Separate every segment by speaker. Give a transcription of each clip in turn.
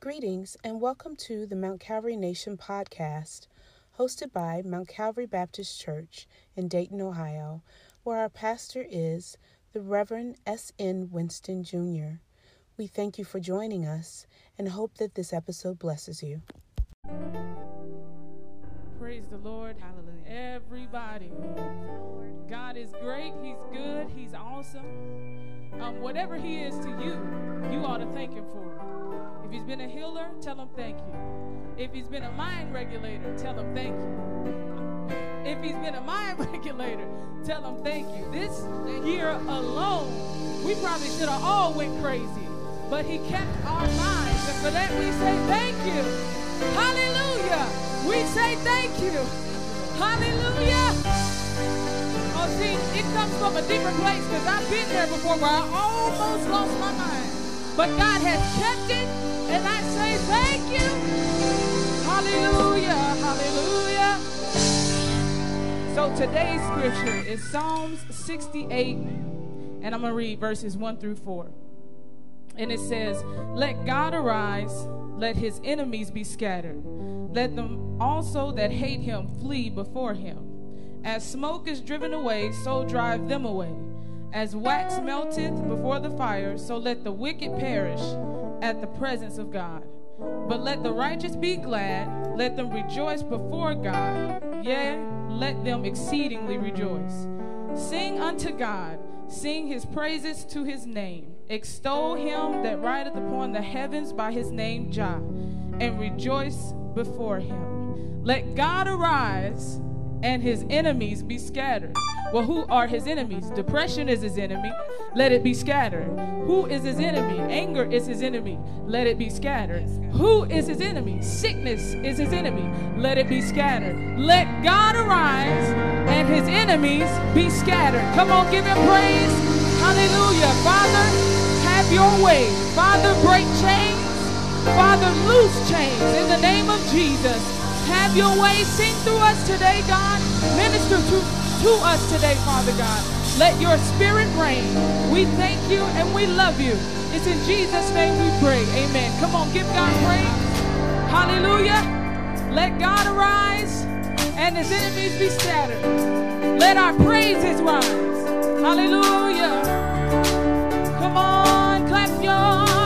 Speaker 1: Greetings and welcome to the Mount Calvary Nation podcast, hosted by Mount Calvary Baptist Church in Dayton, Ohio, where our pastor is the Reverend S.N. Winston Jr. We thank you for joining us and hope that this episode blesses you.
Speaker 2: Praise the Lord.
Speaker 3: Hallelujah.
Speaker 2: Everybody. God is great. He's good. He's awesome. Um, whatever He is to you, you ought to thank Him for it. If He's been a healer, tell Him thank you. If He's been a mind regulator, tell Him thank you. If He's been a mind regulator, tell Him thank you. This year alone, we probably should have all went crazy, but He kept our minds, and for that we say thank you. Hallelujah. We say thank you. Hallelujah. Oh, see, it comes from a deeper place because I've been there before where I almost lost my mind. But God has kept it, and I say thank you. Hallelujah. Hallelujah. So today's scripture is Psalms 68, and I'm going to read verses 1 through 4. And it says, Let God arise, let his enemies be scattered. Let them also that hate him flee before him. As smoke is driven away, so drive them away. As wax melteth before the fire, so let the wicked perish at the presence of God. But let the righteous be glad, let them rejoice before God, yea, let them exceedingly rejoice. Sing unto God, sing his praises to his name. Extol him that rideth upon the heavens by his name Jah, and rejoice before him. Let God arise and his enemies be scattered. Well, who are his enemies? Depression is his enemy. Let it be scattered. Who is his enemy? Anger is his enemy. Let it be scattered. Who is his enemy? Sickness is his enemy. Let it be scattered. Let God arise and his enemies be scattered. Come on, give him praise. Hallelujah. Father, have your way. Father, break chains. Father, loose chains in the name of Jesus. Have your way. Sing through us today, God. Minister to, to us today, Father God. Let your spirit reign. We thank you and we love you. It's in Jesus' name we pray. Amen. Come on, give God praise. Hallelujah. Let God arise and his enemies be scattered. Let our praises rise. Hallelujah. Come on, clap your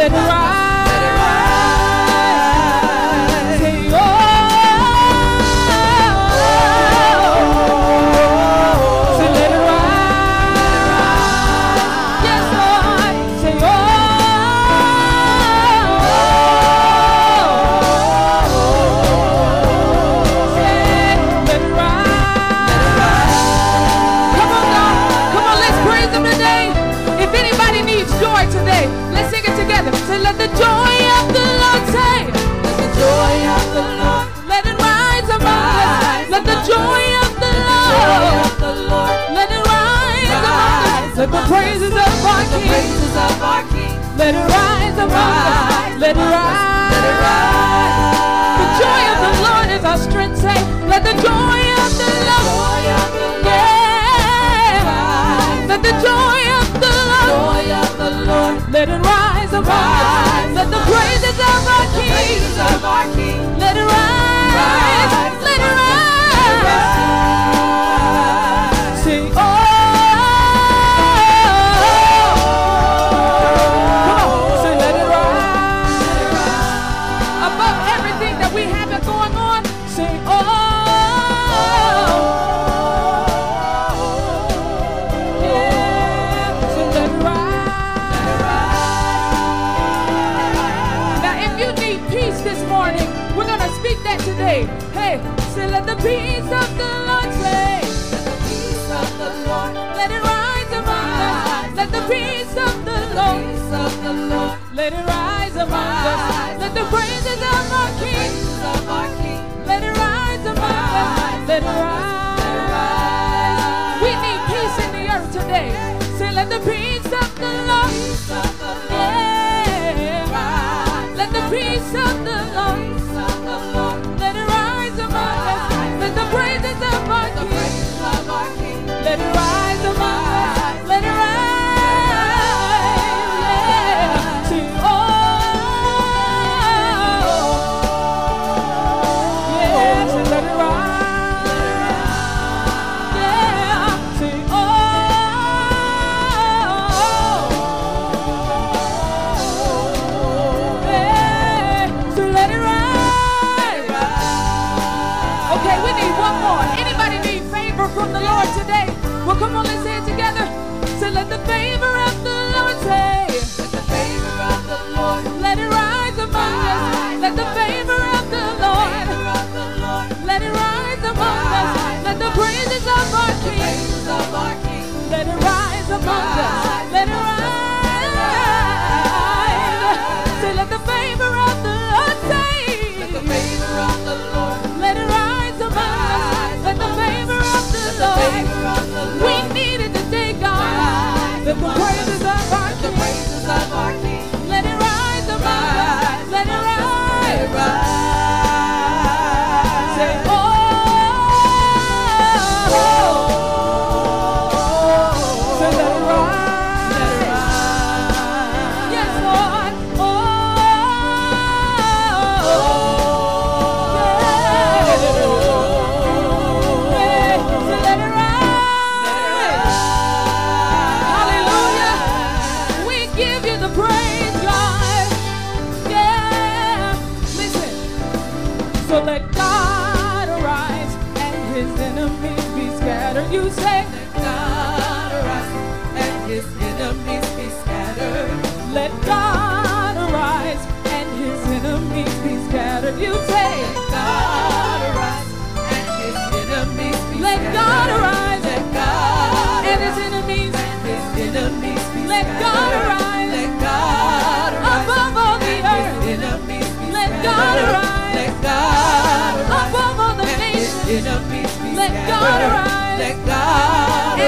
Speaker 2: Let rise. Let it rise among us. Let it rise. The joy of the Lord is our strength. Say, let the joy of the Lord. Yeah. Let the joy of the Lord. Let it rise among us. Let the praises of our are the risen King. Let it rise. We need peace in the earth today. Say, let the peace of the Lord. Come on, let's say it together. Say, let the favor of the Lord say.
Speaker 3: Let the favor of the Lord.
Speaker 2: Let it rise among us. Let the favor of the Lord. Let it rise among us. Let the praises of our King. Let it rise among us.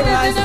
Speaker 2: Rise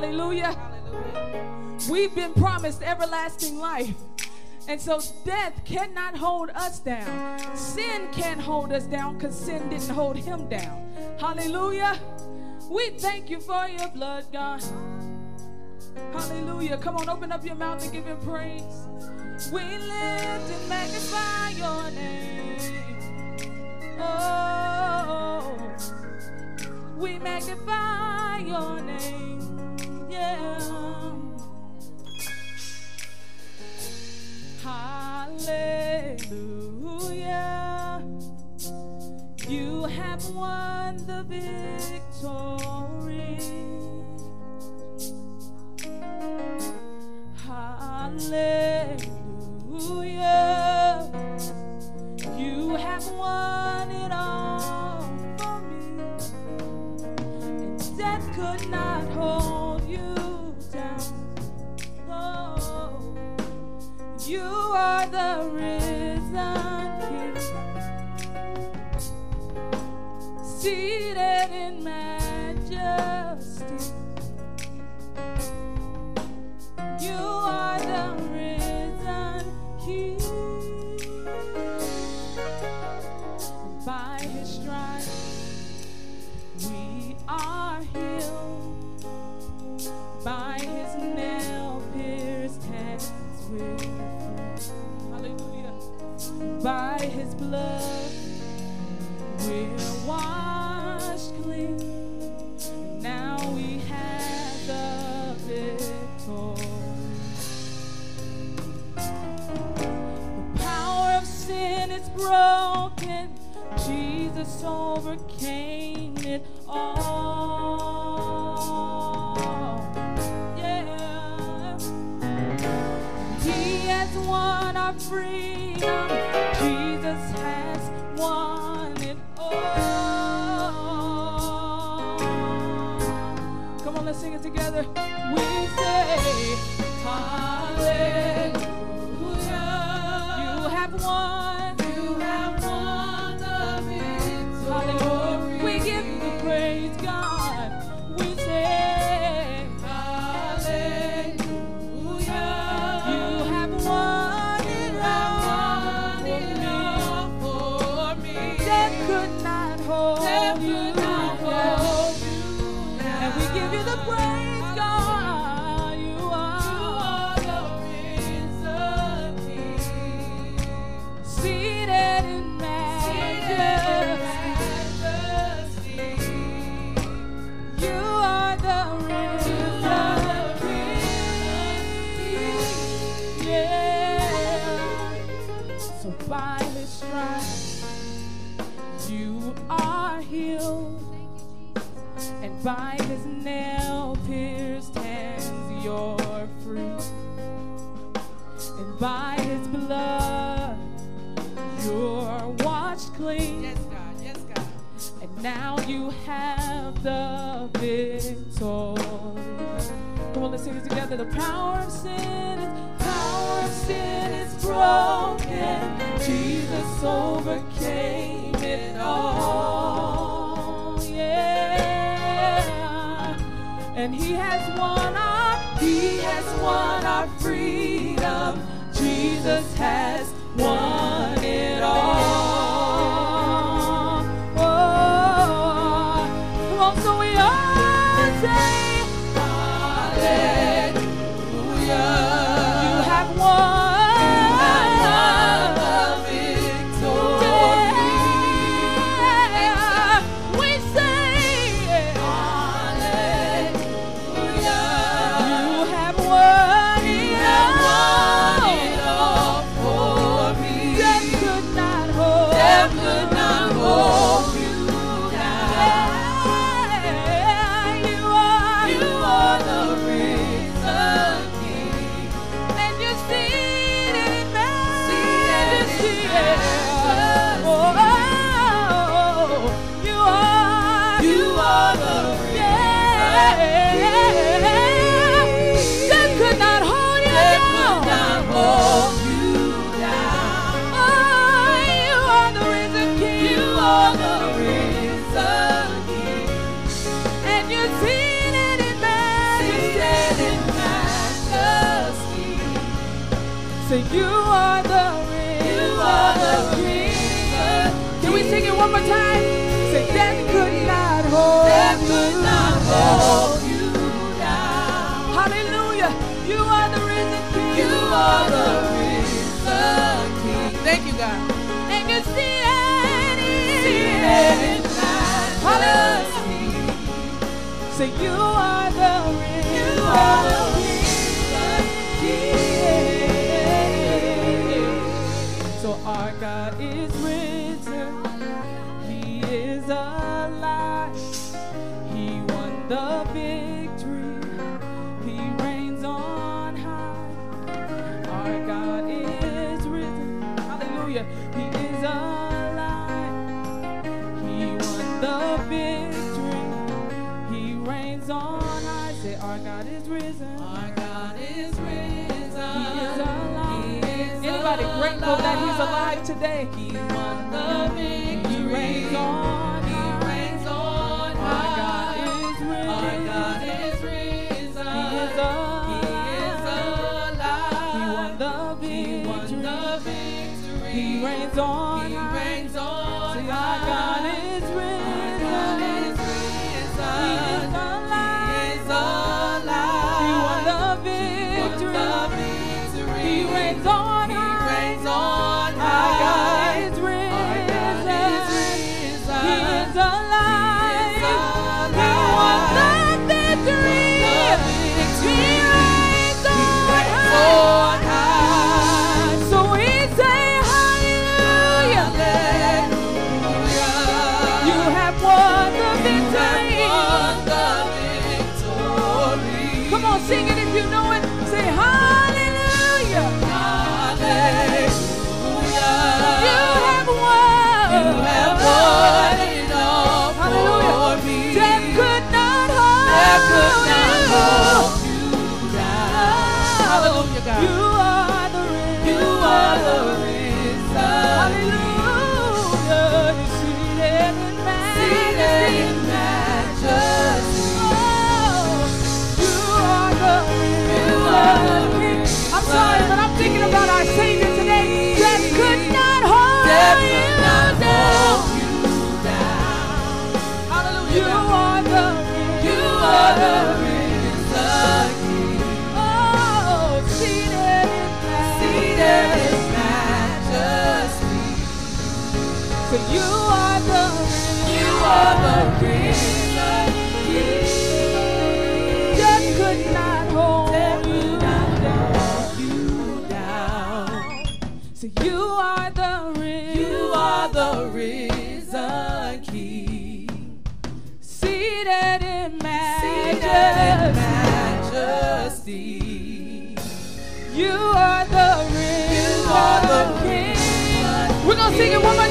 Speaker 2: Hallelujah. We've been promised everlasting life. And so death cannot hold us down. Sin can't hold us down because sin didn't hold him down. Hallelujah. We thank you for your blood, God. Hallelujah. Come on, open up your mouth and give him praise. We lift and magnify your name. Oh, we magnify your name. Hallelujah. You have won the victory. Hallelujah. You have won it all. could not hold you down. Oh, you are. So by his stripes you are healed, and by his nail pierced hands you're free, and by his blood you're washed clean.
Speaker 3: Yes, God. Yes, God.
Speaker 2: And now you have the victory. Come on, let's sing it together. The power of sin, power of sin is broken. Jesus overcame it all. Yeah. And he has won our, he has won our freedom. Jesus has won it all. Oh, come on, so we all say. one more time. Say, death could not hold death could you. Not hold you down. Hallelujah. You are the risen King. You are the risen King.
Speaker 3: Thank you, God.
Speaker 2: And you see it in, see it Hallelujah. Say, you are the risen king. grateful that He's
Speaker 3: alive
Speaker 2: today. Sing it one more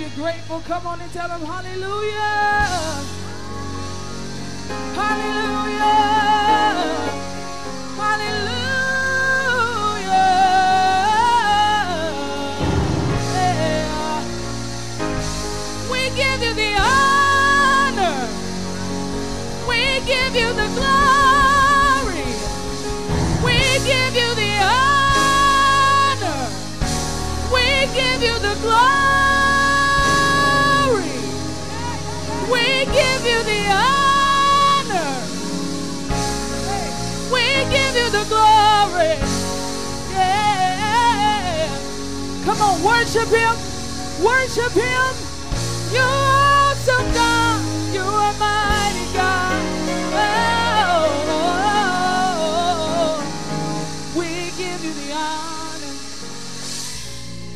Speaker 2: you're grateful, come on and tell them hallelujah. Hallelujah. Hallelujah. Give you Come on, worship him. Worship him. You're awesome God. You are mighty God. Oh, we give you the honor.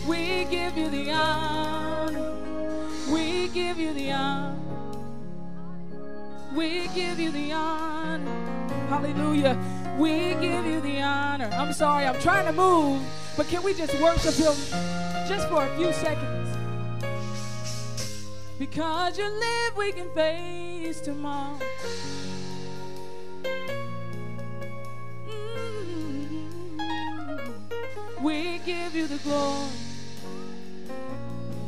Speaker 2: We give you the honor. We give you the honor. We give you the honor. Hallelujah. We give you the honor. I'm sorry, I'm trying to move, but can we just worship him just for a few seconds? Because you live, we can face tomorrow. Mm. We give you the glory.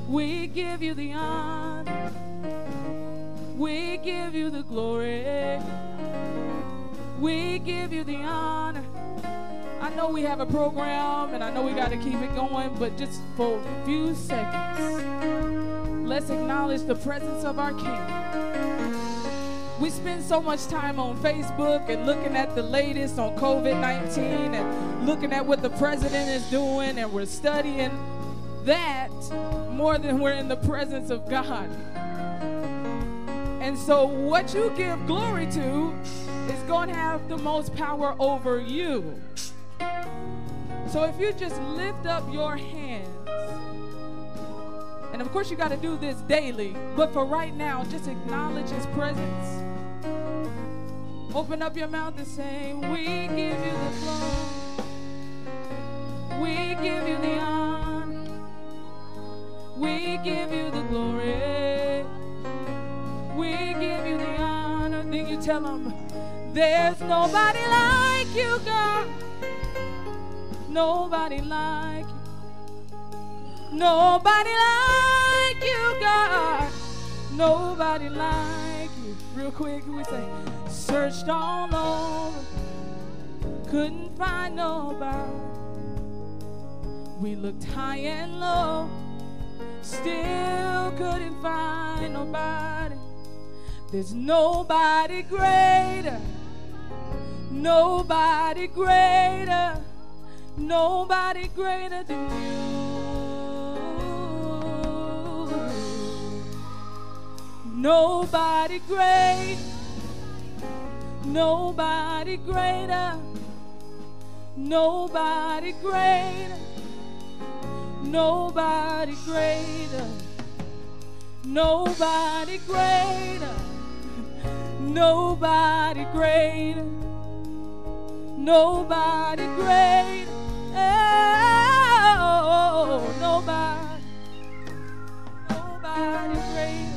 Speaker 2: We give you the honor. We give you the glory. We give you the honor. I know we have a program and I know we got to keep it going, but just for a few seconds, let's acknowledge the presence of our King. We spend so much time on Facebook and looking at the latest on COVID 19 and looking at what the president is doing, and we're studying that more than we're in the presence of God. And so, what you give glory to is going to have the most power over you. So, if you just lift up your hands, and of course, you got to do this daily, but for right now, just acknowledge His presence. Open up your mouth and say, We give you the glory, we give you the honor, we give you the glory. We give you the honor. Then you tell them, there's nobody like you, God. Nobody like you. Nobody like you, God. Nobody like you. Real quick, we say, searched all over, couldn't find nobody. We looked high and low, still couldn't find nobody. There's nobody greater, Nobody greater, nobody greater than you. Nobody great, nobody greater, nobody greater, nobody greater, nobody greater, nobody greater nobody great. Oh, nobody, nobody great.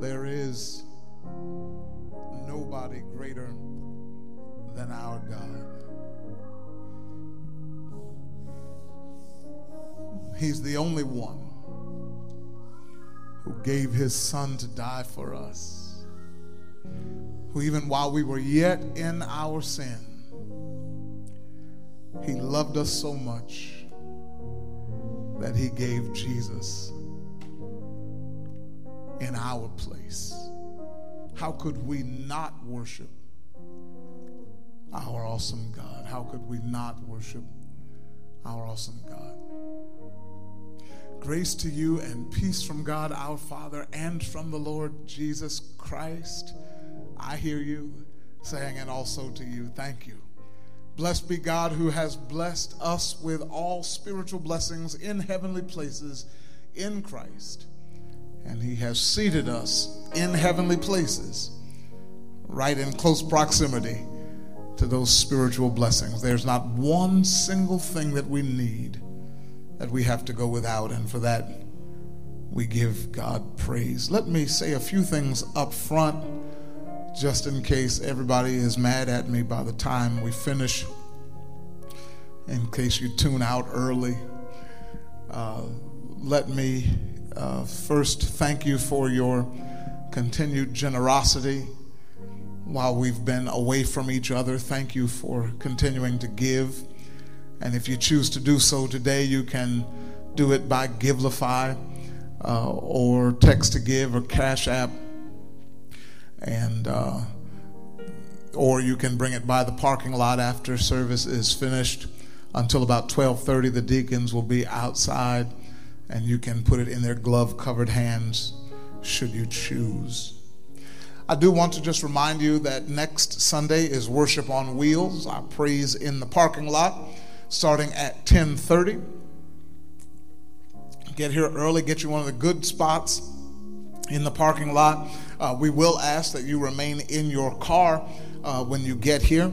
Speaker 4: There is nobody greater than our God. He's the only one who gave his son to die for us, who, even while we were yet in our sin, he loved us so much that he gave Jesus in our place. How could we not worship our awesome God. How could we not worship our awesome God? Grace to you and peace from God our Father and from the Lord Jesus Christ. I hear you saying, and also to you, thank you. Blessed be God who has blessed us with all spiritual blessings in heavenly places in Christ. And he has seated us in heavenly places, right in close proximity to those spiritual blessings. There's not one single thing that we need that we have to go without, and for that, we give God praise. Let me say a few things up front, just in case everybody is mad at me by the time we finish, in case you tune out early. Uh, let me uh, first thank you for your continued generosity while we've been away from each other. Thank you for continuing to give. And if you choose to do so today, you can do it by Givelify uh, or text to give or Cash App. And uh, or you can bring it by the parking lot after service is finished until about 12:30 the deacons will be outside and you can put it in their glove covered hands should you choose. I do want to just remind you that next Sunday is Worship on Wheels, our praise in the parking lot, starting at 10:30. Get here early, get you one of the good spots in the parking lot. Uh, we will ask that you remain in your car uh, when you get here.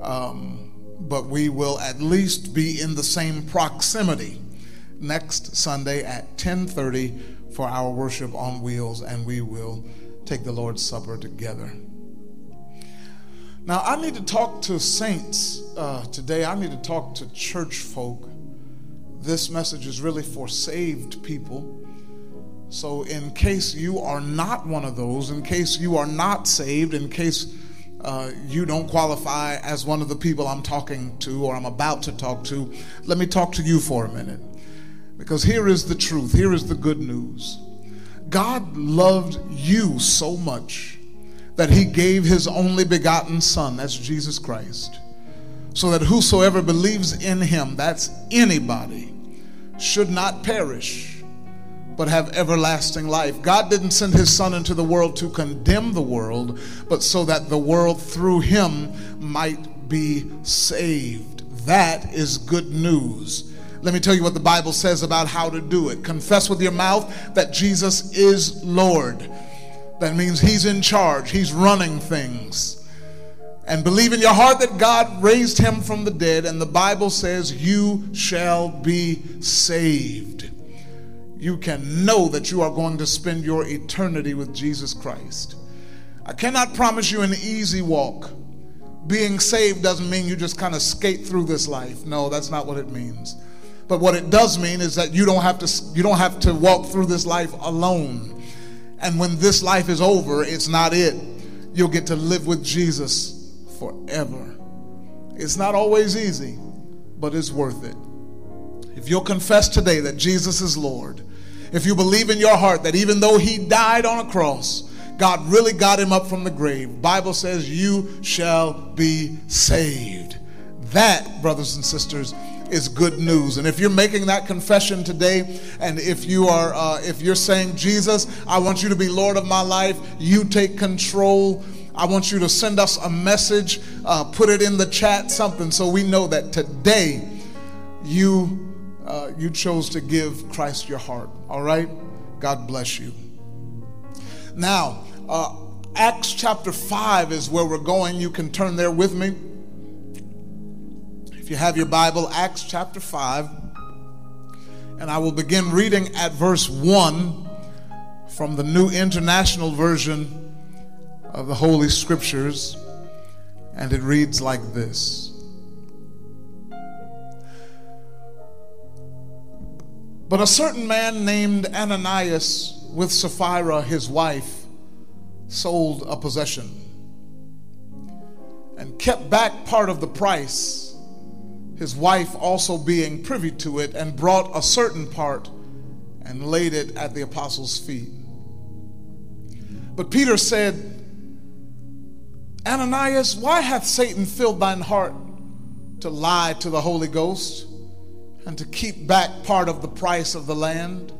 Speaker 4: Um, but we will at least be in the same proximity next Sunday at 10:30 for our worship on wheels and we will take the Lord's Supper together. Now, I need to talk to saints uh, today. I need to talk to church folk. This message is really for saved people. So, in case you are not one of those, in case you are not saved, in case uh, you don't qualify as one of the people I'm talking to or I'm about to talk to, let me talk to you for a minute. Because here is the truth, here is the good news. God loved you so much that he gave his only begotten Son, that's Jesus Christ, so that whosoever believes in him, that's anybody, should not perish, but have everlasting life. God didn't send his Son into the world to condemn the world, but so that the world through him might be saved. That is good news. Let me tell you what the Bible says about how to do it. Confess with your mouth that Jesus is Lord. That means He's in charge, He's running things. And believe in your heart that God raised Him from the dead, and the Bible says, You shall be saved. You can know that you are going to spend your eternity with Jesus Christ. I cannot promise you an easy walk. Being saved doesn't mean you just kind of skate through this life. No, that's not what it means. But what it does mean is that you don't have to you don't have to walk through this life alone. And when this life is over, it's not it. you'll get to live with Jesus forever. It's not always easy, but it's worth it. If you'll confess today that Jesus is Lord, if you believe in your heart that even though he died on a cross, God really got him up from the grave. Bible says you shall be saved. That, brothers and sisters, is good news. And if you're making that confession today, and if you are, uh, if you're saying, Jesus, I want you to be Lord of my life, you take control. I want you to send us a message, uh, put it in the chat, something, so we know that today you uh, you chose to give Christ your heart. All right, God bless you. Now, uh, Acts chapter five is where we're going. You can turn there with me. If you have your Bible, Acts chapter 5, and I will begin reading at verse 1 from the New International Version of the Holy Scriptures, and it reads like this. But a certain man named Ananias, with Sapphira his wife, sold a possession and kept back part of the price his wife also being privy to it, and brought a certain part and laid it at the apostles' feet. But Peter said, Ananias, why hath Satan filled thine heart to lie to the Holy Ghost and to keep back part of the price of the land?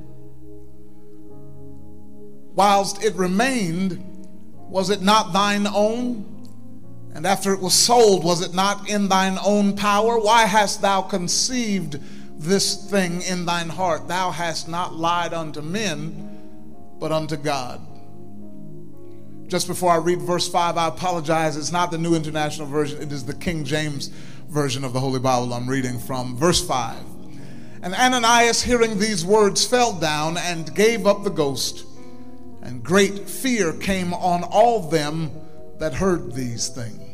Speaker 4: Whilst it remained, was it not thine own? And after it was sold, was it not in thine own power? Why hast thou conceived this thing in thine heart? Thou hast not lied unto men, but unto God. Just before I read verse 5, I apologize. It's not the New International Version, it is the King James Version of the Holy Bible I'm reading from. Verse 5. And Ananias, hearing these words, fell down and gave up the ghost. And great fear came on all them that heard these things.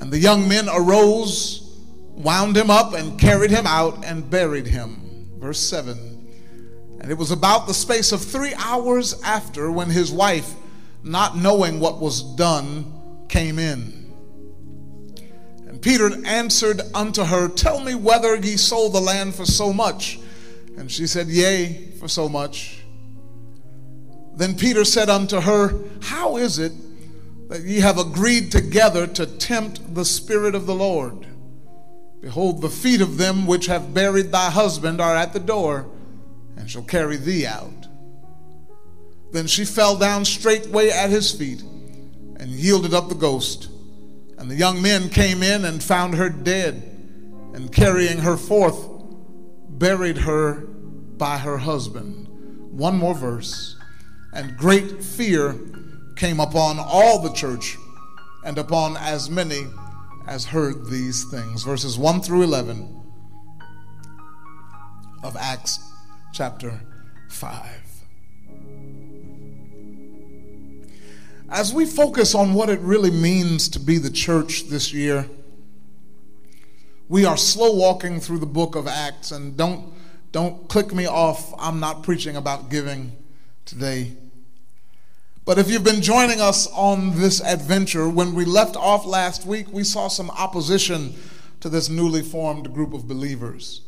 Speaker 4: And the young men arose, wound him up, and carried him out and buried him. Verse 7. And it was about the space of three hours after when his wife, not knowing what was done, came in. And Peter answered unto her, Tell me whether ye sold the land for so much. And she said, Yea, for so much. Then Peter said unto her, How is it that ye have agreed together to tempt the Spirit of the Lord. Behold, the feet of them which have buried thy husband are at the door, and shall carry thee out. Then she fell down straightway at his feet, and yielded up the ghost. And the young men came in and found her dead, and carrying her forth, buried her by her husband. One more verse. And great fear came upon all the church and upon as many as heard these things. Verses 1 through 11 of Acts chapter 5. As we focus on what it really means to be the church this year, we are slow walking through the book of Acts, and don't, don't click me off. I'm not preaching about giving today. But if you've been joining us on this adventure, when we left off last week, we saw some opposition to this newly formed group of believers.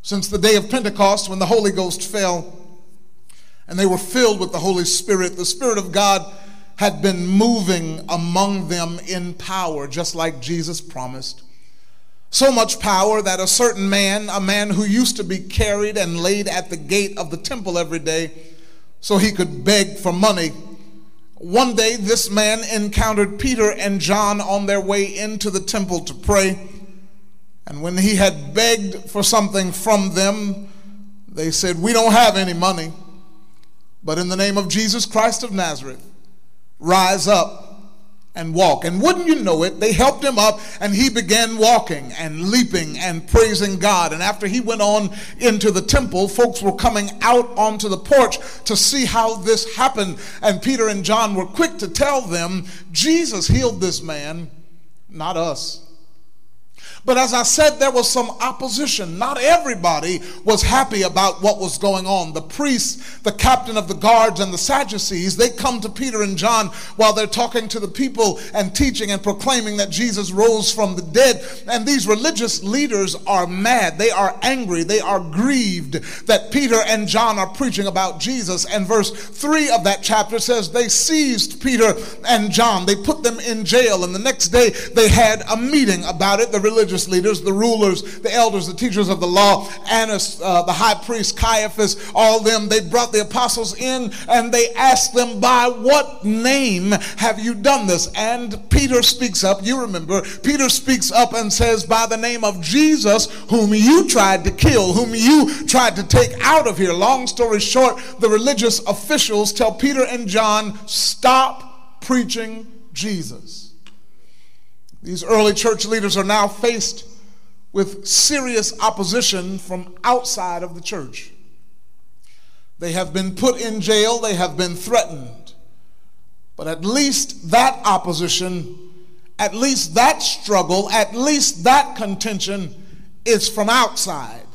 Speaker 4: Since the day of Pentecost, when the Holy Ghost fell and they were filled with the Holy Spirit, the Spirit of God had been moving among them in power, just like Jesus promised. So much power that a certain man, a man who used to be carried and laid at the gate of the temple every day, so he could beg for money. One day, this man encountered Peter and John on their way into the temple to pray. And when he had begged for something from them, they said, We don't have any money, but in the name of Jesus Christ of Nazareth, rise up and walk. And wouldn't you know it, they helped him up and he began walking and leaping and praising God. And after he went on into the temple, folks were coming out onto the porch to see how this happened. And Peter and John were quick to tell them, Jesus healed this man, not us. But as I said, there was some opposition. Not everybody was happy about what was going on. The priests, the captain of the guards, and the Sadducees, they come to Peter and John while they're talking to the people and teaching and proclaiming that Jesus rose from the dead. And these religious leaders are mad. They are angry. They are grieved that Peter and John are preaching about Jesus. And verse 3 of that chapter says they seized Peter and John. They put them in jail. And the next day they had a meeting about it. The religious religious leaders, the rulers, the elders, the teachers of the law, Annas, uh, the high priest, Caiaphas, all them, they brought the apostles in and they asked them, By what name have you done this? And Peter speaks up. You remember, Peter speaks up and says, By the name of Jesus, whom you tried to kill, whom you tried to take out of here. Long story short, the religious officials tell Peter and John, Stop preaching Jesus. These early church leaders are now faced with serious opposition from outside of the church. They have been put in jail, they have been threatened. But at least that opposition, at least that struggle, at least that contention is from outside.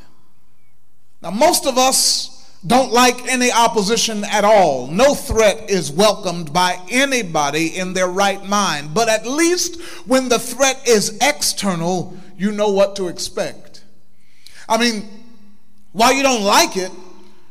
Speaker 4: Now, most of us don't like any opposition at all. No threat is welcomed by anybody in their right mind. But at least when the threat is external, you know what to expect. I mean, while you don't like it,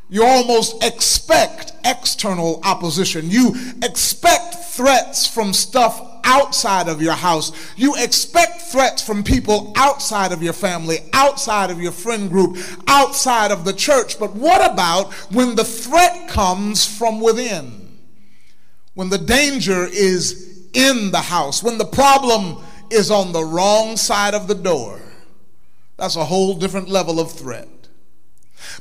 Speaker 4: you almost expect external opposition. You expect threats from stuff outside of your house. You expect threats from people outside of your family, outside of your friend group, outside of the church. But what about when the threat comes from within? When the danger is in the house, when the problem is on the wrong side of the door? That's a whole different level of threat.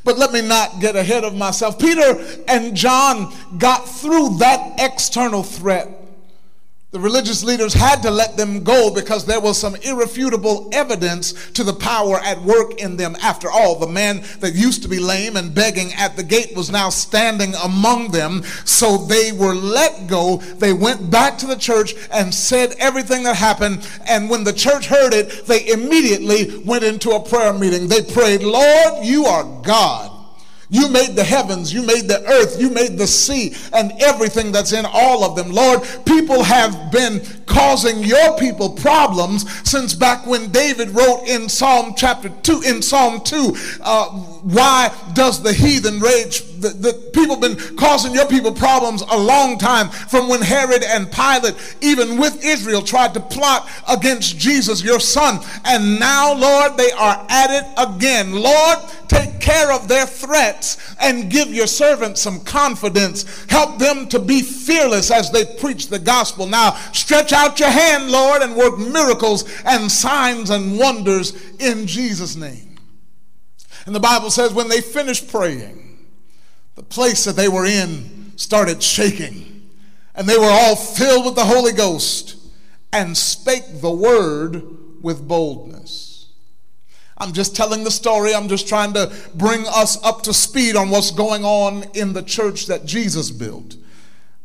Speaker 4: But let me not get ahead of myself. Peter and John got through that external threat the religious leaders had to let them go because there was some irrefutable evidence to the power at work in them. After all, the man that used to be lame and begging at the gate was now standing among them. So they were let go. They went back to the church and said everything that happened. And when the church heard it, they immediately went into a prayer meeting. They prayed, Lord, you are God. You made the heavens, you made the earth, you made the sea, and everything that's in all of them. Lord, people have been causing your people problems since back when David wrote in Psalm chapter 2, in Psalm 2, uh, why does the heathen rage? The, the people been causing your people problems a long time from when Herod and Pilate, even with Israel, tried to plot against Jesus, your son. And now, Lord, they are at it again. Lord, take care of their threats and give your servants some confidence. Help them to be fearless as they preach the gospel. Now, stretch out your hand, Lord, and work miracles and signs and wonders in Jesus' name. And the Bible says when they finished praying, the place that they were in started shaking. And they were all filled with the Holy Ghost and spake the word with boldness. I'm just telling the story. I'm just trying to bring us up to speed on what's going on in the church that Jesus built.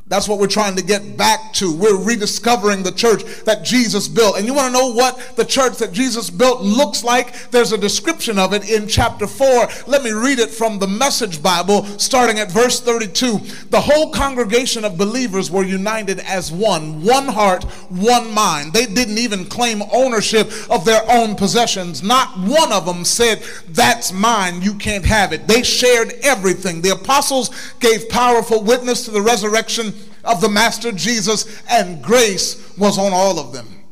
Speaker 4: That's what we're trying to get back to. We're rediscovering the church that Jesus built. And you want to know what the church that Jesus built looks like? There's a description of it in chapter 4. Let me read it from the Message Bible, starting at verse 32. The whole congregation of believers were united as one, one heart, one mind. They didn't even claim ownership of their own possessions. Not one of them said, That's mine, you can't have it. They shared everything. The apostles gave powerful witness to the resurrection of the Master Jesus, and grace was on all of them.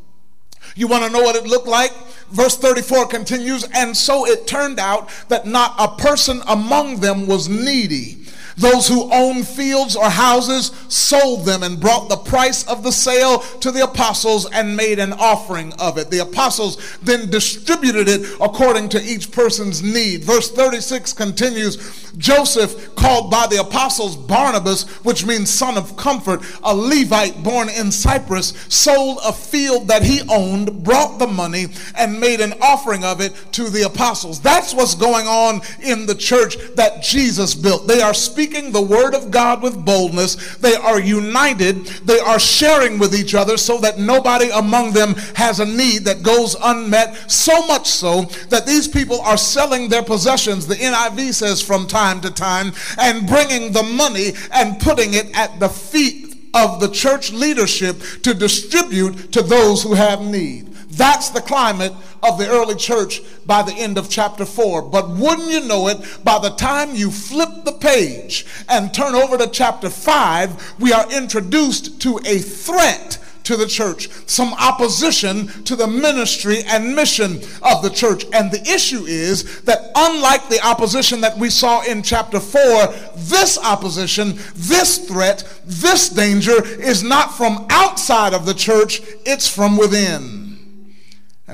Speaker 4: You want to know what it looked like? Verse 34 continues, and so it turned out that not a person among them was needy those who owned fields or houses sold them and brought the price of the sale to the apostles and made an offering of it. The apostles then distributed it according to each person's need. Verse 36 continues Joseph, called by the apostles Barnabas, which means son of comfort, a Levite born in Cyprus, sold a field that he owned, brought the money, and made an offering of it to the apostles. That's what's going on in the church that Jesus built. They are speaking speaking the word of God with boldness. They are united. They are sharing with each other so that nobody among them has a need that goes unmet. So much so that these people are selling their possessions, the NIV says from time to time, and bringing the money and putting it at the feet of the church leadership to distribute to those who have need. That's the climate of the early church by the end of chapter 4. But wouldn't you know it, by the time you flip the page and turn over to chapter 5, we are introduced to a threat to the church, some opposition to the ministry and mission of the church. And the issue is that unlike the opposition that we saw in chapter 4, this opposition, this threat, this danger is not from outside of the church, it's from within.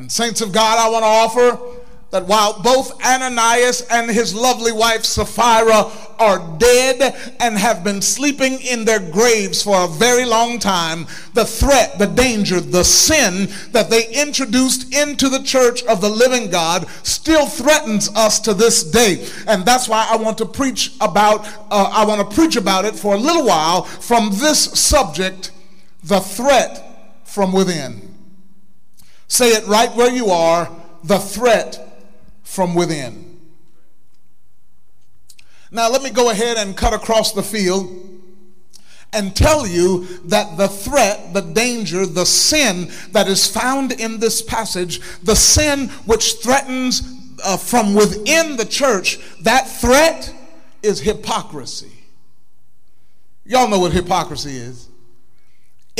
Speaker 4: And, saints of God, I want to offer that while both Ananias and his lovely wife Sapphira are dead and have been sleeping in their graves for a very long time, the threat, the danger, the sin that they introduced into the church of the living God still threatens us to this day. And that's why I want to preach about, uh, I want to preach about it for a little while from this subject, the threat from within. Say it right where you are the threat from within. Now, let me go ahead and cut across the field and tell you that the threat, the danger, the sin that is found in this passage, the sin which threatens uh, from within the church, that threat is hypocrisy. Y'all know what hypocrisy is.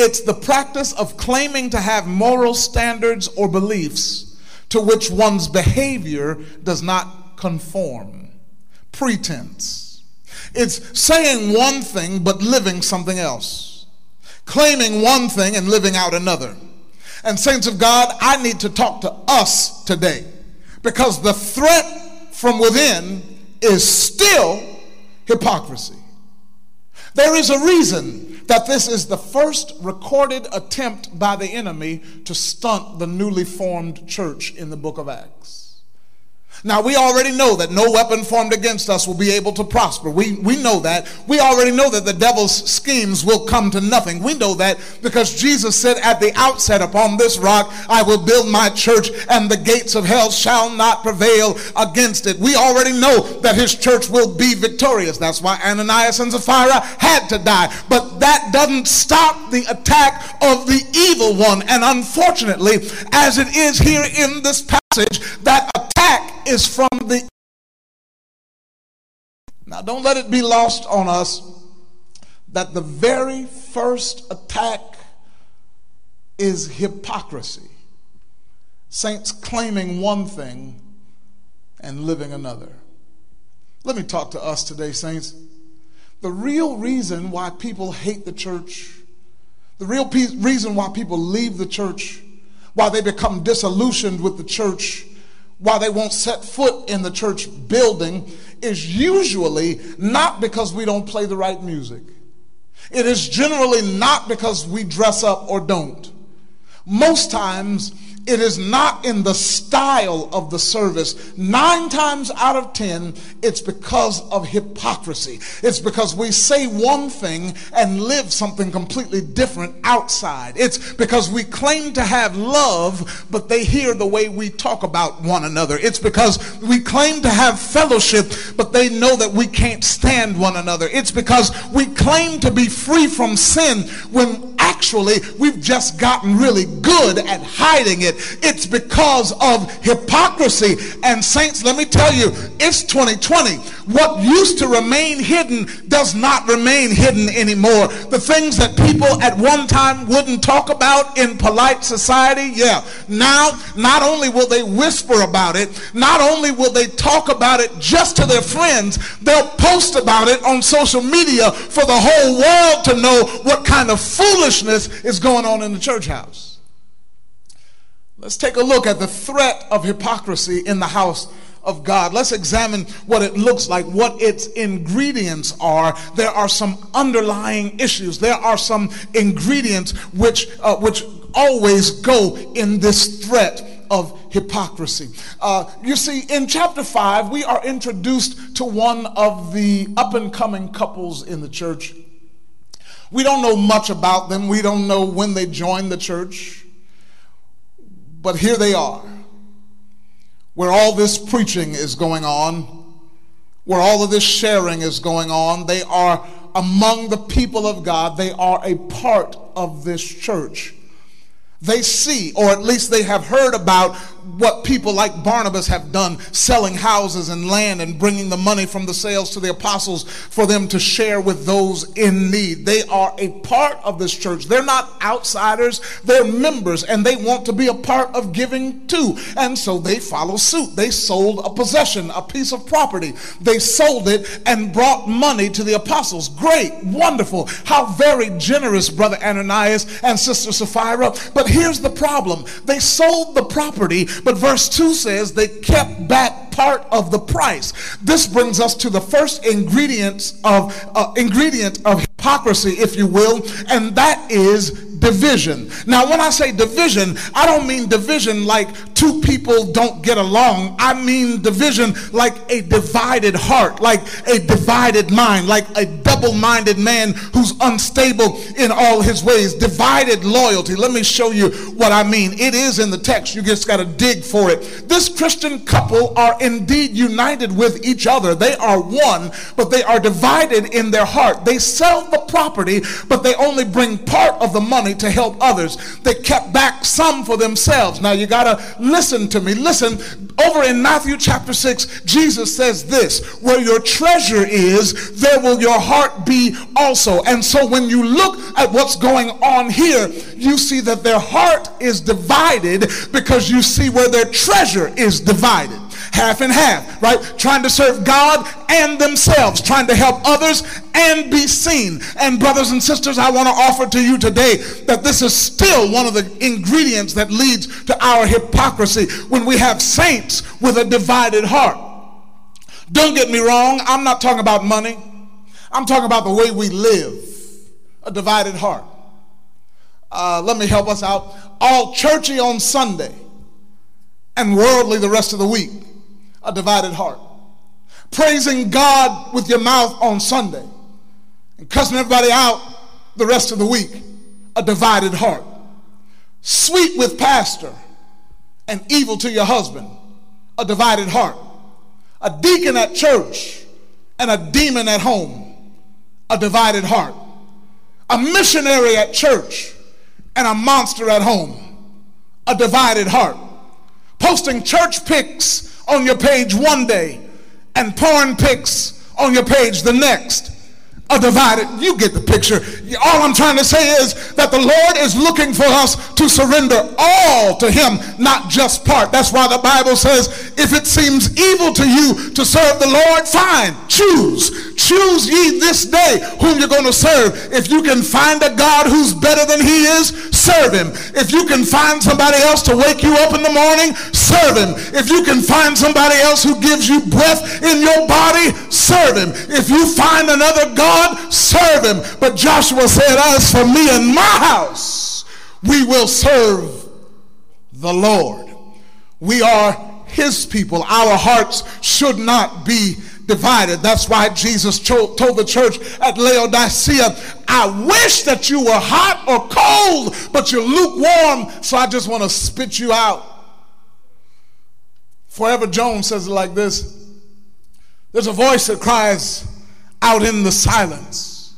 Speaker 4: It's the practice of claiming to have moral standards or beliefs to which one's behavior does not conform. Pretense. It's saying one thing but living something else, claiming one thing and living out another. And, saints of God, I need to talk to us today because the threat from within is still hypocrisy. There is a reason that this is the first recorded attempt by the enemy to stunt the newly formed church in the book of Acts. Now, we already know that no weapon formed against us will be able to prosper. We, we know that. We already know that the devil's schemes will come to nothing. We know that because Jesus said at the outset, Upon this rock I will build my church, and the gates of hell shall not prevail against it. We already know that his church will be victorious. That's why Ananias and Sapphira had to die. But that doesn't stop the attack of the evil one. And unfortunately, as it is here in this passage, that is from the. Now, don't let it be lost on us that the very first attack is hypocrisy. Saints claiming one thing and living another. Let me talk to us today, saints. The real reason why people hate the church, the real pe- reason why people leave the church, why they become disillusioned with the church, why they won't set foot in the church building is usually not because we don't play the right music. It is generally not because we dress up or don't. Most times, it is not in the style of the service. Nine times out of ten, it's because of hypocrisy. It's because we say one thing and live something completely different outside. It's because we claim to have love, but they hear the way we talk about one another. It's because we claim to have fellowship, but they know that we can't stand one another. It's because we claim to be free from sin when actually we've just gotten really good at hiding it. It's because of hypocrisy. And saints, let me tell you, it's 2020. What used to remain hidden does not remain hidden anymore. The things that people at one time wouldn't talk about in polite society, yeah. Now, not only will they whisper about it, not only will they talk about it just to their friends, they'll post about it on social media for the whole world to know what kind of foolishness is going on in the church house. Let's take a look at the threat of hypocrisy in the house of God. Let's examine what it looks like, what its ingredients are. There are some underlying issues. There are some ingredients which, uh, which always go in this threat of hypocrisy. Uh, you see, in chapter 5, we are introduced to one of the up and coming couples in the church. We don't know much about them, we don't know when they joined the church, but here they are, where all this preaching is going on, where all of this sharing is going on. They are among the people of God, they are a part of this church. They see, or at least they have heard about what people like Barnabas have done, selling houses and land and bringing the money from the sales to the apostles for them to share with those in need. They are a part of this church. They're not outsiders, they're members, and they want to be a part of giving too. And so they follow suit. They sold a possession, a piece of property. They sold it and brought money to the apostles. Great, wonderful. How very generous, Brother Ananias and Sister Sapphira. But here's the problem. They sold the property but verse 2 says they kept back part of the price. This brings us to the first ingredient of uh, ingredient of hypocrisy, if you will, and that is division. Now, when I say division, I don't mean division like two people don't get along. I mean division like a divided heart, like a divided mind, like a double minded man who's unstable in all his ways. Divided loyalty. Let me show you what I mean. It is in the text. You just got to dig for it. This Christian couple are indeed united with each other. They are one, but they are divided in their heart. They sell the property, but they only bring part of the money to help others. They kept back some for themselves. Now you got to listen to me. Listen, over in Matthew chapter 6, Jesus says this Where your treasure is, there will your heart be also. And so when you look at what's going on here, you see that their heart is divided because you see where their treasure is divided half and half, right? Trying to serve God and themselves, trying to help others and be seen. And brothers and sisters, I want to offer to you today that this is still one of the ingredients that leads to our hypocrisy when we have saints with a divided heart. Don't get me wrong, I'm not talking about money. I'm talking about the way we live, a divided heart. Uh, let me help us out. All churchy on Sunday and worldly the rest of the week a divided heart. Praising God with your mouth on Sunday and cussing everybody out the rest of the week, a divided heart. Sweet with pastor and evil to your husband, a divided heart. A deacon at church and a demon at home, a divided heart. A missionary at church and a monster at home, a divided heart. Posting church pics on your page one day and porn pics on your page the next a divided. You get the picture. All I'm trying to say is that the Lord is looking for us to surrender all to Him, not just part. That's why the Bible says, if it seems evil to you to serve the Lord, fine, choose. Choose ye this day whom you're going to serve. If you can find a God who's better than He is, serve Him. If you can find somebody else to wake you up in the morning, serve Him. If you can find somebody else who gives you breath in your body, serve Him. If you find another God, God, serve him. But Joshua said, As for me and my house, we will serve the Lord. We are his people. Our hearts should not be divided. That's why Jesus told the church at Laodicea, I wish that you were hot or cold, but you're lukewarm, so I just want to spit you out. Forever Jones says it like this There's a voice that cries, out in the silence,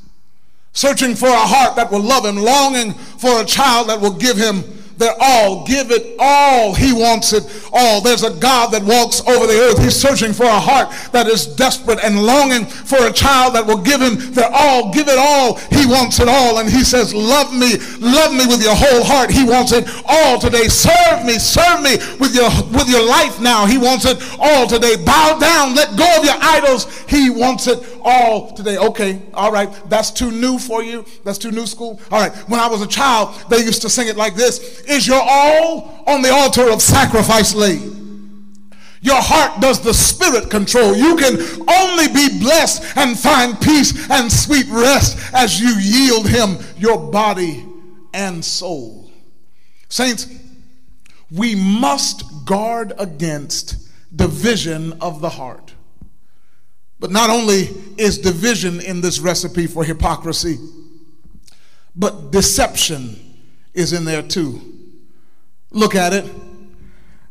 Speaker 4: searching for a heart that will love him, longing for a child that will give him their all. Give it all. He wants it all. There's a God that walks over the earth. He's searching for a heart that is desperate and longing for a child that will give him their all. Give it all. He wants it all. And he says, Love me. Love me with your whole heart. He wants it all today. Serve me. Serve me with your with your life now. He wants it all today. Bow down. Let go of your idols. He wants it all today. Okay, all right. That's too new for you. That's too new school. All right. When I was a child, they used to sing it like this Is your all on the altar of sacrifice laid? Your heart does the spirit control. You can only be blessed and find peace and sweet rest as you yield him your body and soul. Saints, we must guard against division of the heart. But not only is division in this recipe for hypocrisy, but deception is in there too. Look at it.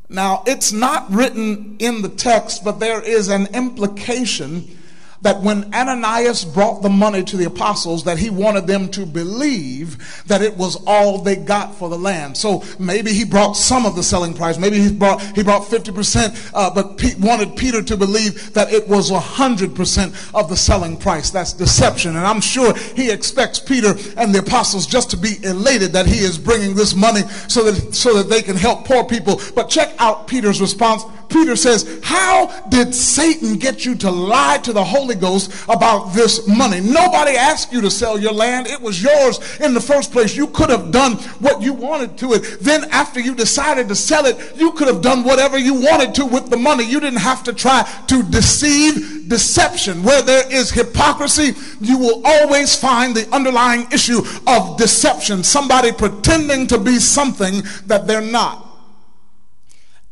Speaker 4: Now, it's not written in the text, but there is an implication that when Ananias brought the money to the apostles, that he wanted them to believe that it was all they got for the land. So maybe he brought some of the selling price. Maybe he brought he brought 50%, uh, but wanted Peter to believe that it was 100% of the selling price. That's deception. And I'm sure he expects Peter and the apostles just to be elated that he is bringing this money so that so that they can help poor people. But check out Peter's response. Peter says, How did Satan get you to lie to the Holy Ghost about this money? Nobody asked you to sell your land. It was yours in the first place. You could have done what you wanted to it. Then, after you decided to sell it, you could have done whatever you wanted to with the money. You didn't have to try to deceive deception. Where there is hypocrisy, you will always find the underlying issue of deception. Somebody pretending to be something that they're not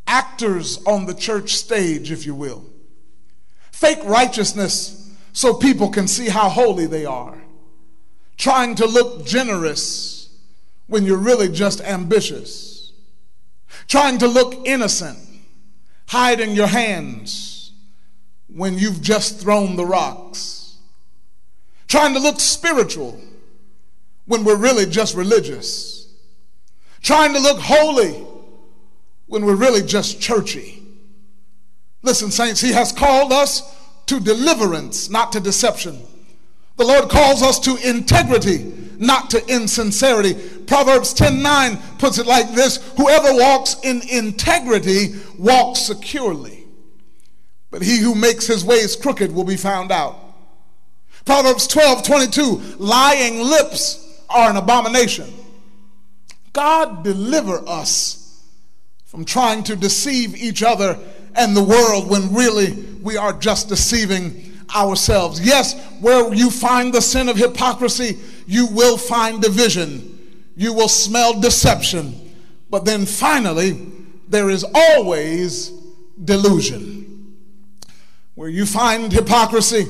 Speaker 4: actors on the church stage, if you will. Fake righteousness so people can see how holy they are. Trying to look generous when you're really just ambitious. Trying to look innocent, hiding your hands when you've just thrown the rocks. Trying to look spiritual when we're really just religious. Trying to look holy when we're really just churchy. Listen, saints, He has called us to deliverance, not to deception. The Lord calls us to integrity, not to insincerity. Proverbs 10 9 puts it like this Whoever walks in integrity walks securely, but he who makes his ways crooked will be found out. Proverbs 12 22 Lying lips are an abomination. God deliver us from trying to deceive each other and the world when really we are just deceiving ourselves. Yes, where you find the sin of hypocrisy, you will find division, you will smell deception. But then finally, there is always delusion. Where you find hypocrisy,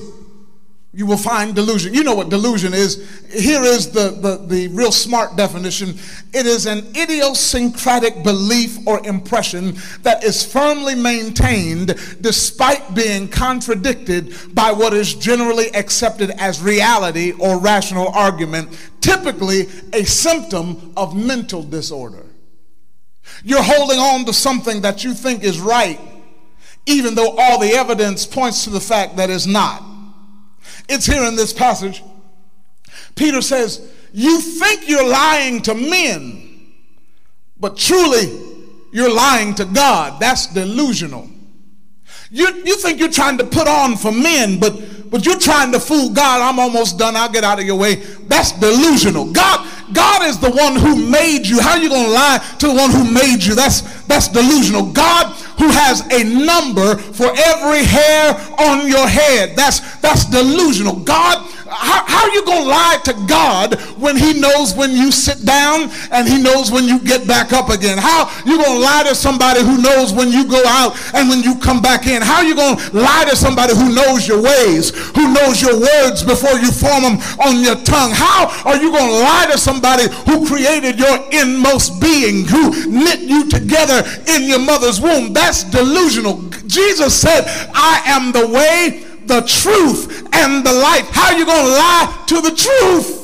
Speaker 4: you will find delusion. You know what delusion is. Here is the, the, the, real smart definition it is an idiosyncratic belief or impression that is firmly maintained despite being contradicted by what is generally accepted as reality or rational argument, typically a symptom of mental disorder. You're holding on to something that you think is right, even though all the evidence points to the fact that it's not. It's here in this passage. Peter says, You think you're lying to men, but truly you're lying to God. That's delusional. You, you think you're trying to put on for men, but, but you're trying to fool God. I'm almost done. I'll get out of your way. That's delusional. God, God is the one who made you. How are you going to lie to the one who made you? That's, that's delusional. God who has a number for every hair on your head. That's, that's delusional. God, how, how are you going to lie to God when he knows when you sit down and he knows when you get back up again? How you going to lie to somebody who knows when you go out and when you come back in? How are you going to lie to somebody who knows your ways, who knows your words before you form them on your tongue? How are you going to lie to somebody who created your inmost being, who knit you together in your mother's womb? That that's delusional. Jesus said, I am the way, the truth, and the life. How are you going to lie to the truth?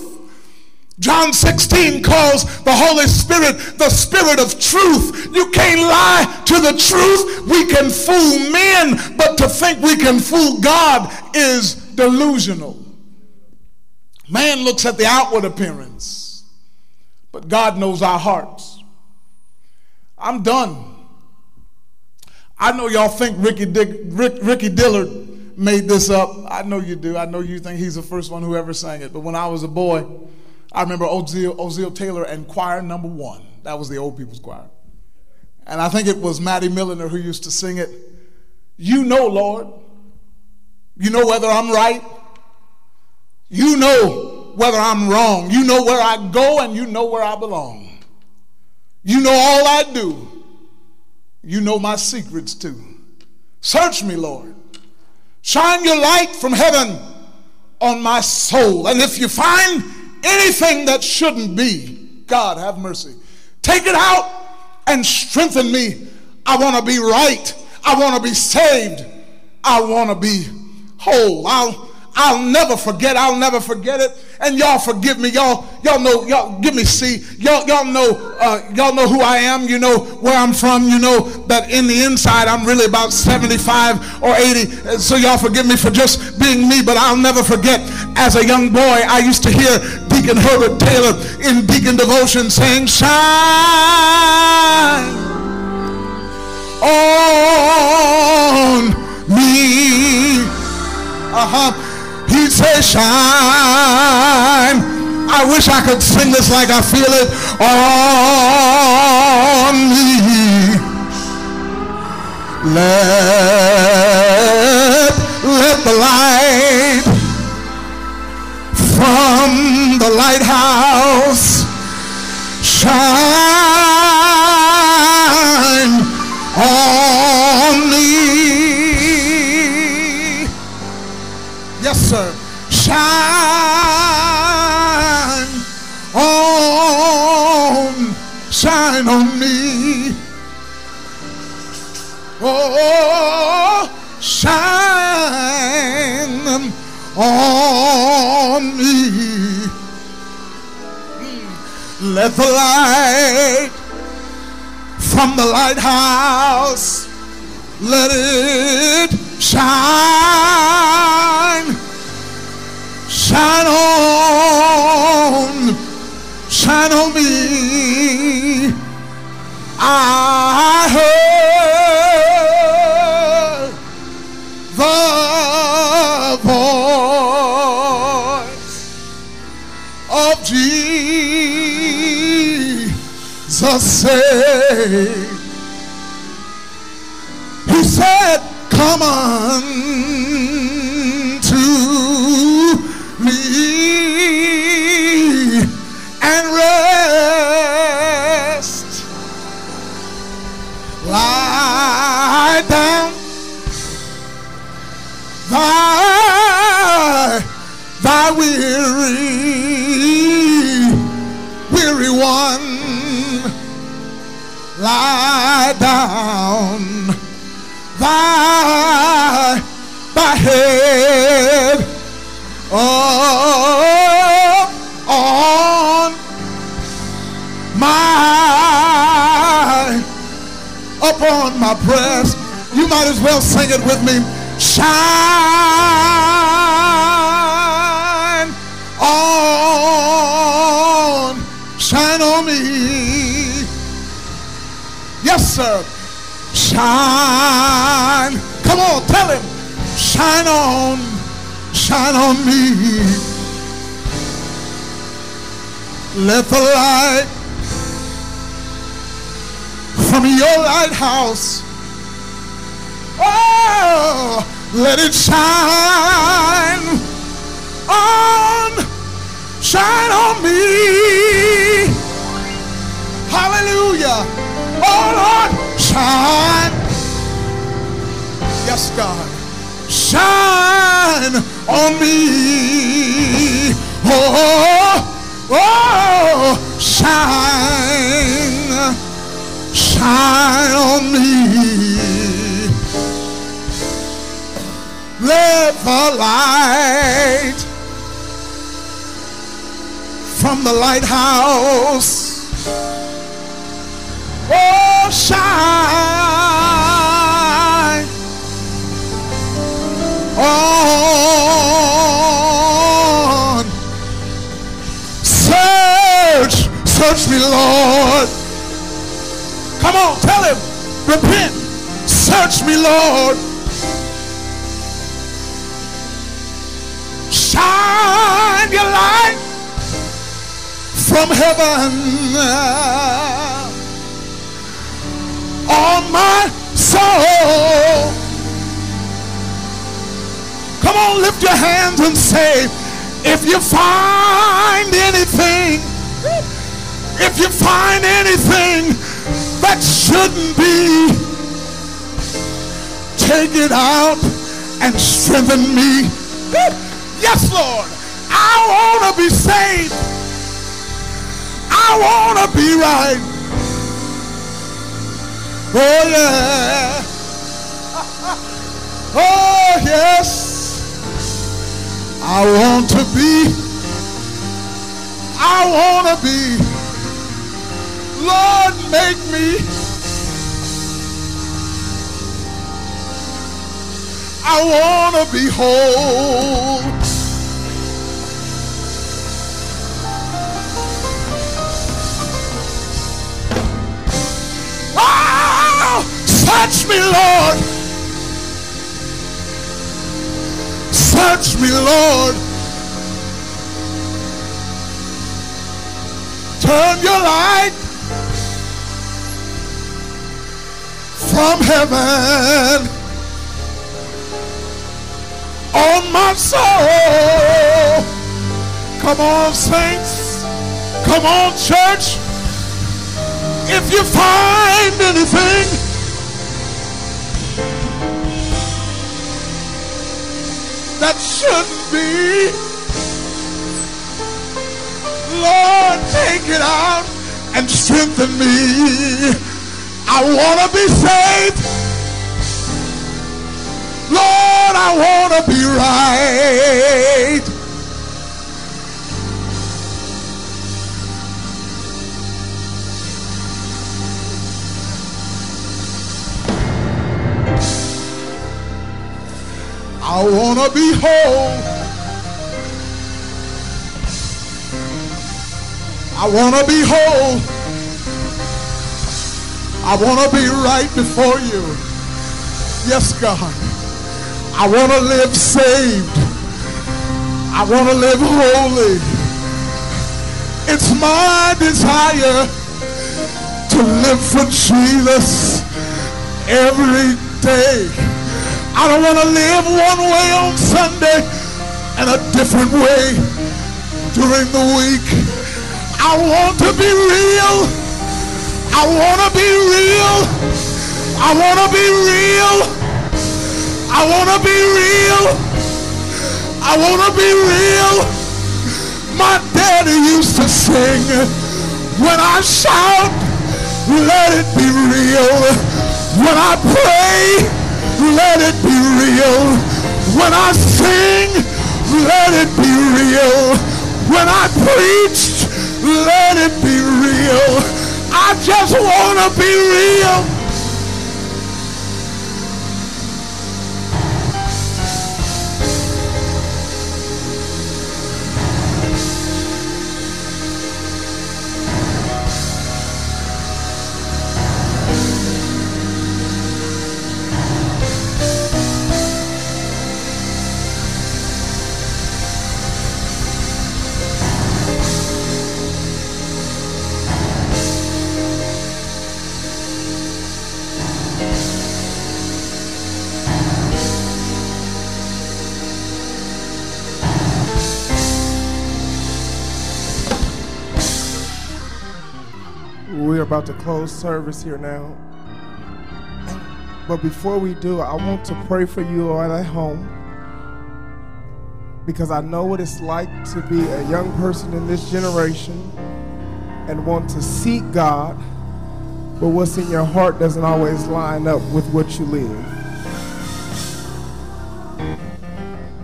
Speaker 4: John 16 calls the Holy Spirit the Spirit of truth. You can't lie to the truth. We can fool men, but to think we can fool God is delusional. Man looks at the outward appearance, but God knows our hearts. I'm done. I know y'all think Ricky, Dick, Rick, Ricky Dillard made this up. I know you do. I know you think he's the first one who ever sang it. But when I was a boy, I remember Ozell, Ozell Taylor and choir number one. That was the old people's choir. And I think it was Matty Milliner who used to sing it. You know, Lord. You know whether I'm right. You know whether I'm wrong. You know where I go and you know where I belong. You know all I do You know my secrets too. Search me, Lord. Shine your light from heaven on my soul. And if you find anything that shouldn't be, God have mercy. Take it out and strengthen me. I want to be right. I want to be saved. I want to be whole. I'll I'll never forget. I'll never forget it. And y'all forgive me. Y'all, y'all know, y'all give me see. Y'all, y'all know, uh, y'all know who I am. You know where I'm from. You know that in the inside I'm really about 75 or 80. So y'all forgive me for just being me. But I'll never forget. As a young boy, I used to hear Deacon Herbert Taylor in Deacon Devotion saying, "Shine on me." Uh huh. He'd say, shine. I wish I could sing this like I feel it on me. Let, let the light from the lighthouse shine Yes, sir. Shine on, shine on me. Oh, shine on me. Let the light from the lighthouse let it shine shine on shine on me. I heard the voice of jesus say he said, Come on down thy, thy head up on my upon my breast. You might as well sing it with me. Shine Shine. Come on, tell him. Shine on, shine on me. Let the light from your lighthouse, oh, let it shine on, shine on me. Shine. Yes, God. Shine on me. Oh, oh, oh, shine. Shine on me. Let the light from the lighthouse Oh, shine on. Search, search me, Lord. Come on, tell him. Repent. Search me, Lord. Shine your light from heaven on my soul. Come on, lift your hands and say, if you find anything, if you find anything that shouldn't be, take it out and strengthen me. Yes, Lord. I want to be saved. I want to be right. Oh, yeah. Oh, yes. I want to be. I want to be. Lord, make me. I want to be whole. Me, Lord. Touch me, Lord. Turn your light from heaven on my soul. Come on, saints. Come on, church. If you find anything, that shouldn't be, Lord, take it out and strengthen me. I want to be saved. Lord, I want to be right. I want to be whole. I want to be whole. I want to be right before you. Yes, God. I want to live saved. I want to live holy. It's my desire to live for Jesus every day. I don't want to live one way on Sunday and a different way during the week. I want to be real. I want to be real. I want to be real. I want to be real. I want to be real. My daddy used to sing, when I shout, let it be real. When I pray, When I sing, let it be real. When I preach, let it be real. I just want to be real.
Speaker 5: About to close service here now. But before we do, I want to pray for you all at home because I know what it's like to be a young person in this generation and want to seek God, but what's in your heart doesn't always line up with what you live.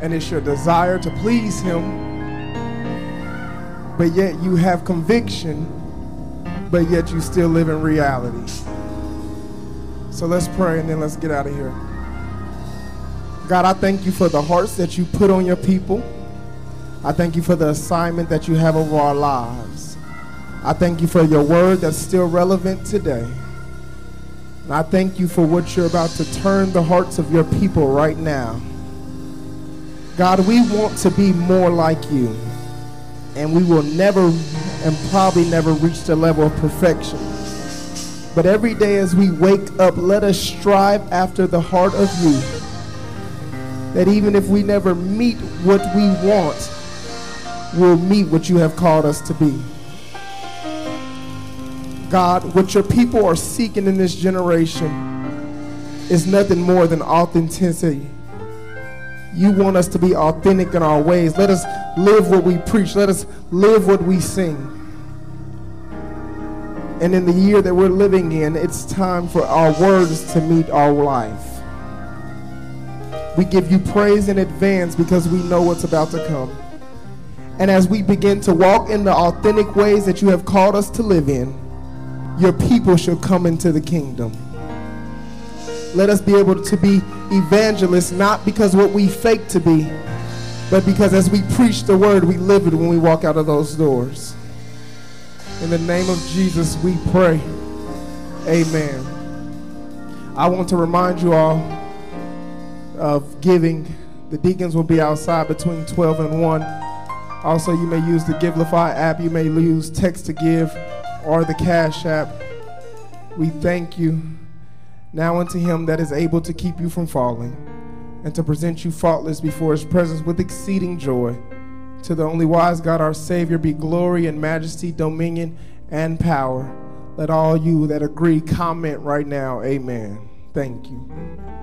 Speaker 5: And it's your desire to please Him, but yet you have conviction but yet you still live in reality. So let's pray and then let's get out of here. God, I thank you for the hearts that you put on your people. I thank you for the assignment that you have over our lives. I thank you for your word that's still relevant today. And I thank you for what you're about to turn the hearts of your people right now. God, we want to be more like you. And we will never and probably never reach the level of perfection. But every day as we wake up, let us strive after the heart of you. That even if we never meet what we want, we'll meet what you have called us to be. God, what your people are seeking in this generation is nothing more than authenticity. You want us to be authentic in our ways. Let us live what we preach. Let us live what we sing. And in the year that we're living in, it's time for our words to meet our life. We give you praise in advance because we know what's about to come. And as we begin to walk in the authentic ways that you have called us to live in, your people shall come into the kingdom. Let us be able to be evangelists, not because what we fake to be, but because as we preach the word, we live it when we walk out of those doors. In the name of Jesus, we pray. Amen. I want to remind you all of giving. The deacons will be outside between 12 and 1. Also, you may use the Givelify app. You may use text to give or the Cash app. We thank you now unto him that is able to keep you from falling and to present you faultless before his presence with exceeding joy. To the only wise God, our Savior, be glory and majesty, dominion and power. Let all you that agree comment right now. Amen. Thank you.